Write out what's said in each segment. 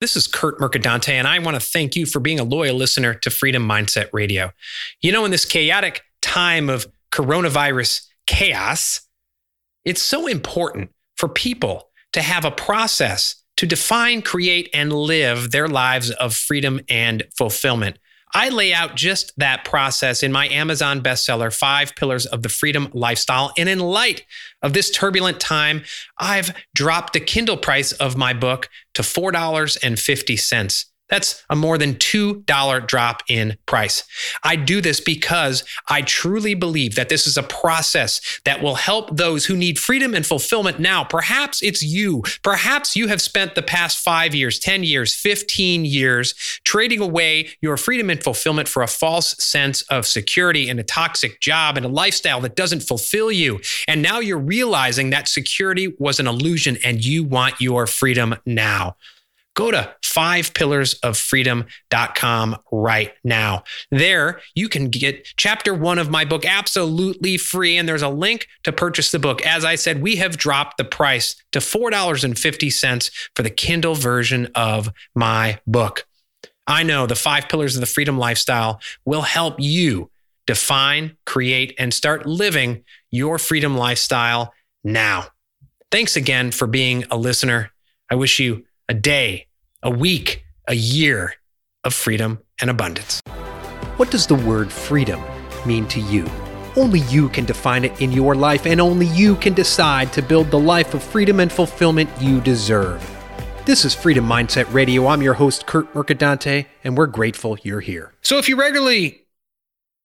This is Kurt Mercadante, and I want to thank you for being a loyal listener to Freedom Mindset Radio. You know, in this chaotic time of coronavirus chaos, it's so important for people to have a process to define, create, and live their lives of freedom and fulfillment. I lay out just that process in my Amazon bestseller, Five Pillars of the Freedom Lifestyle. And in light of this turbulent time, I've dropped the Kindle price of my book to $4.50. That's a more than $2 drop in price. I do this because I truly believe that this is a process that will help those who need freedom and fulfillment now. Perhaps it's you. Perhaps you have spent the past five years, 10 years, 15 years trading away your freedom and fulfillment for a false sense of security and a toxic job and a lifestyle that doesn't fulfill you. And now you're realizing that security was an illusion and you want your freedom now go to fivepillarsoffreedom.com right now. There, you can get chapter one of my book absolutely free, and there's a link to purchase the book. As I said, we have dropped the price to $4.50 for the Kindle version of my book. I know the five pillars of the freedom lifestyle will help you define, create, and start living your freedom lifestyle now. Thanks again for being a listener. I wish you a day a week, a year of freedom and abundance. What does the word freedom mean to you? Only you can define it in your life, and only you can decide to build the life of freedom and fulfillment you deserve. This is Freedom Mindset Radio. I'm your host, Kurt Mercadante, and we're grateful you're here. So, if you regularly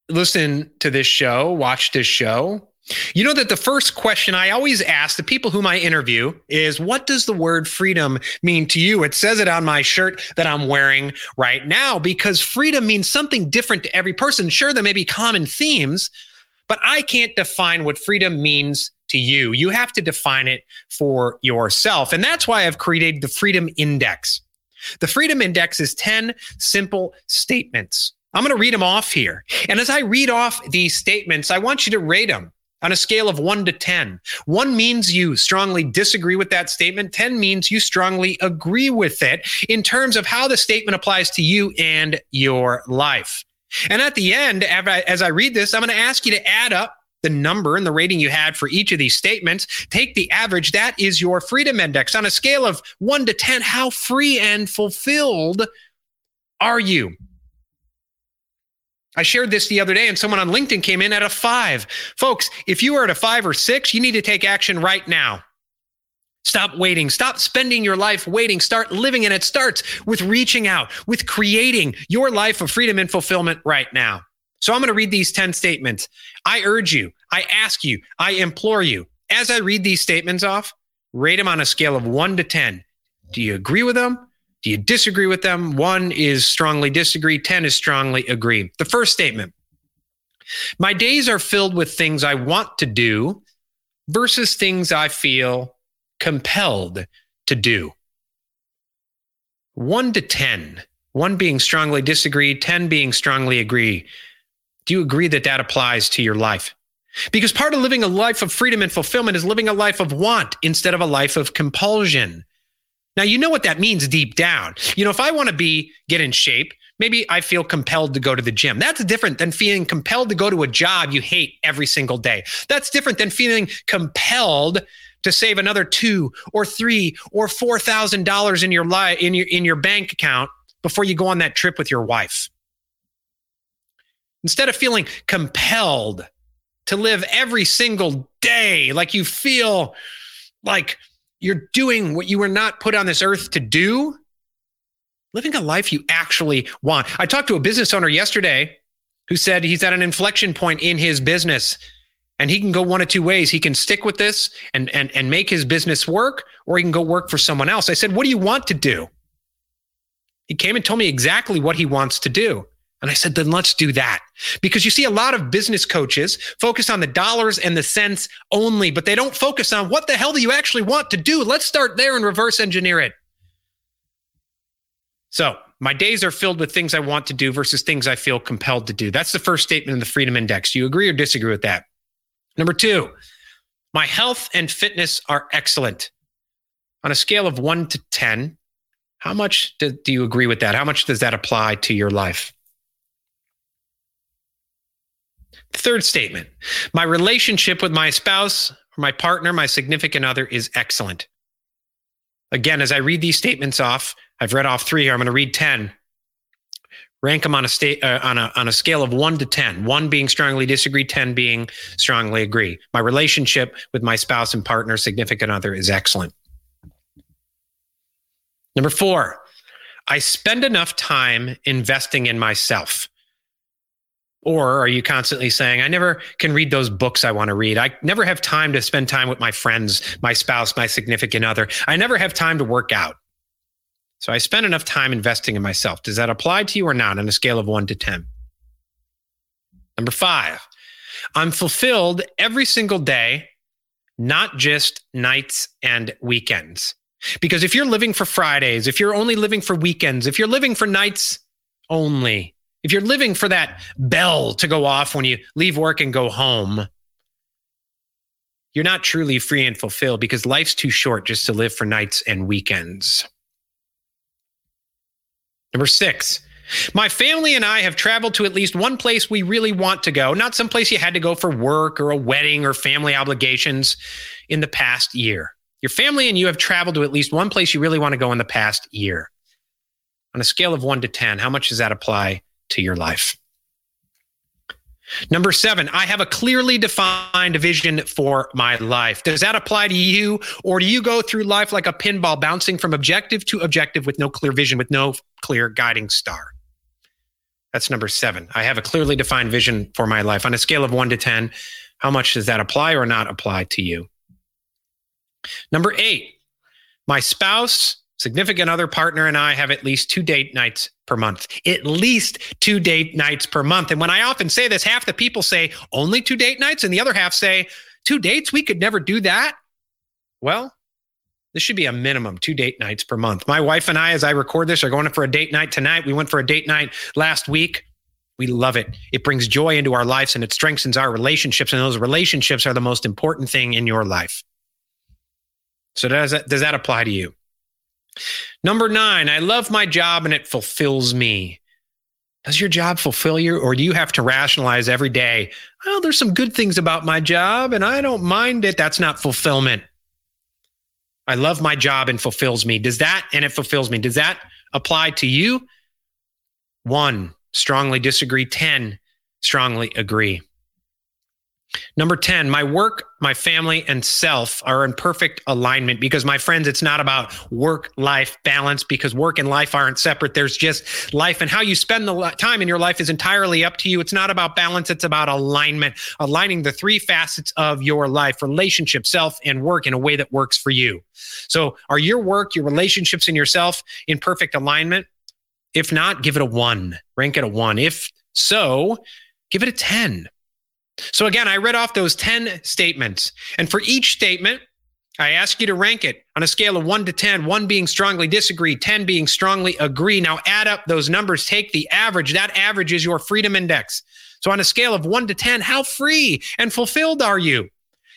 listen to this show, watch this show, you know that the first question I always ask the people whom I interview is what does the word freedom mean to you? It says it on my shirt that I'm wearing right now because freedom means something different to every person. Sure, there may be common themes, but I can't define what freedom means to you. You have to define it for yourself. And that's why I've created the Freedom Index. The Freedom Index is 10 simple statements. I'm going to read them off here. And as I read off these statements, I want you to rate them on a scale of one to 10. One means you strongly disagree with that statement. 10 means you strongly agree with it in terms of how the statement applies to you and your life. And at the end, as I read this, I'm going to ask you to add up the number and the rating you had for each of these statements. Take the average. That is your freedom index. On a scale of one to 10, how free and fulfilled are you? I shared this the other day and someone on LinkedIn came in at a five. Folks, if you are at a five or six, you need to take action right now. Stop waiting. Stop spending your life waiting. Start living. And it starts with reaching out, with creating your life of freedom and fulfillment right now. So I'm going to read these 10 statements. I urge you, I ask you, I implore you, as I read these statements off, rate them on a scale of one to 10. Do you agree with them? Do you disagree with them? One is strongly disagree, 10 is strongly agree. The first statement My days are filled with things I want to do versus things I feel compelled to do. One to 10, one being strongly disagree, 10 being strongly agree. Do you agree that that applies to your life? Because part of living a life of freedom and fulfillment is living a life of want instead of a life of compulsion. Now, you know what that means deep down. You know, if I want to be, get in shape, maybe I feel compelled to go to the gym. That's different than feeling compelled to go to a job you hate every single day. That's different than feeling compelled to save another two or three or four thousand dollars in your life in your in your bank account before you go on that trip with your wife. Instead of feeling compelled to live every single day like you feel like you're doing what you were not put on this earth to do, living a life you actually want. I talked to a business owner yesterday who said he's at an inflection point in his business and he can go one of two ways. He can stick with this and, and, and make his business work, or he can go work for someone else. I said, What do you want to do? He came and told me exactly what he wants to do. And I said, then let's do that. Because you see a lot of business coaches focus on the dollars and the cents only, but they don't focus on what the hell do you actually want to do? Let's start there and reverse engineer it. So, my days are filled with things I want to do versus things I feel compelled to do. That's the first statement in the Freedom Index. Do you agree or disagree with that? Number two, my health and fitness are excellent. On a scale of one to 10, How much do, do you agree with that? How much does that apply to your life? Third statement My relationship with my spouse, or my partner, my significant other is excellent. Again, as I read these statements off, I've read off three here. I'm going to read 10. Rank them on a, uh, on, a, on a scale of one to 10, one being strongly disagree, 10 being strongly agree. My relationship with my spouse and partner, significant other is excellent. Number four, I spend enough time investing in myself. Or are you constantly saying, I never can read those books I want to read? I never have time to spend time with my friends, my spouse, my significant other. I never have time to work out. So I spend enough time investing in myself. Does that apply to you or not on a scale of one to 10? Number five, I'm fulfilled every single day, not just nights and weekends. Because if you're living for Fridays, if you're only living for weekends, if you're living for nights only, if you're living for that bell to go off when you leave work and go home, you're not truly free and fulfilled because life's too short just to live for nights and weekends. Number six, my family and I have traveled to at least one place we really want to go, not some place you had to go for work or a wedding or family obligations in the past year. Your family and you have traveled to at least one place you really want to go in the past year. On a scale of one to 10, how much does that apply to your life. Number seven, I have a clearly defined vision for my life. Does that apply to you? Or do you go through life like a pinball, bouncing from objective to objective with no clear vision, with no clear guiding star? That's number seven. I have a clearly defined vision for my life. On a scale of one to 10, how much does that apply or not apply to you? Number eight, my spouse significant other partner and I have at least two date nights per month. At least two date nights per month. And when I often say this, half the people say only two date nights, and the other half say two dates. We could never do that. Well, this should be a minimum two date nights per month. My wife and I, as I record this, are going for a date night tonight. We went for a date night last week. We love it. It brings joy into our lives and it strengthens our relationships. And those relationships are the most important thing in your life. So does that, does that apply to you? Number nine, I love my job and it fulfills me. Does your job fulfill you, or do you have to rationalize every day? Well, there's some good things about my job and I don't mind it. That's not fulfillment. I love my job and fulfills me. Does that, and it fulfills me, does that apply to you? One, strongly disagree. 10, strongly agree. Number 10, my work, my family, and self are in perfect alignment because, my friends, it's not about work life balance because work and life aren't separate. There's just life, and how you spend the time in your life is entirely up to you. It's not about balance, it's about alignment, aligning the three facets of your life relationship, self, and work in a way that works for you. So, are your work, your relationships, and yourself in perfect alignment? If not, give it a one, rank it a one. If so, give it a 10 so again, I read off those 10 statements. And for each statement, I ask you to rank it on a scale of one to 10, one being strongly disagree, 10 being strongly agree. Now add up those numbers, take the average. That average is your freedom index. So on a scale of one to 10, how free and fulfilled are you?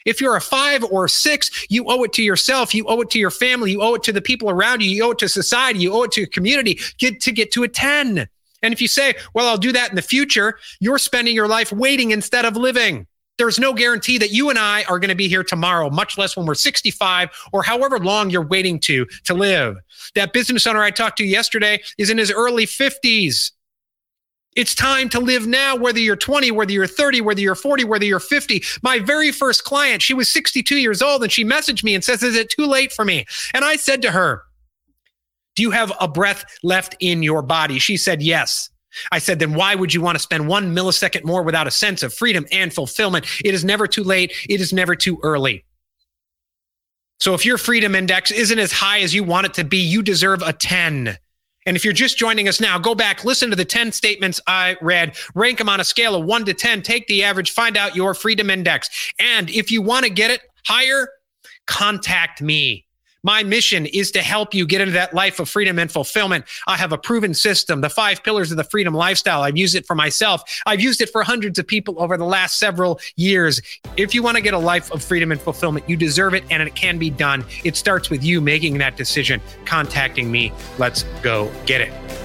If you're a five or six, you owe it to yourself. You owe it to your family. You owe it to the people around you. You owe it to society. You owe it to your community get to get to a 10. And if you say, well, I'll do that in the future, you're spending your life waiting instead of living. There's no guarantee that you and I are going to be here tomorrow, much less when we're 65 or however long you're waiting to to live. That business owner I talked to yesterday is in his early 50s. It's time to live now, whether you're 20, whether you're 30, whether you're 40, whether you're 50. My very first client, she was 62 years old and she messaged me and says, Is it too late for me? And I said to her, do you have a breath left in your body? She said, Yes. I said, then why would you want to spend one millisecond more without a sense of freedom and fulfillment? It is never too late. It is never too early. So if your freedom index isn't as high as you want it to be, you deserve a 10. And if you're just joining us now, go back, listen to the 10 statements I read, rank them on a scale of one to 10, take the average, find out your freedom index. And if you want to get it higher, contact me My mission is to help you get into that life of freedom and fulfillment. I have a proven system, the five pillars of the freedom lifestyle. I've used it for myself. I've used it for hundreds of people over the last several years. If you want to get a life of freedom and fulfillment, you deserve it and it can be done. It starts with you making that decision, contacting me. Let's go get it.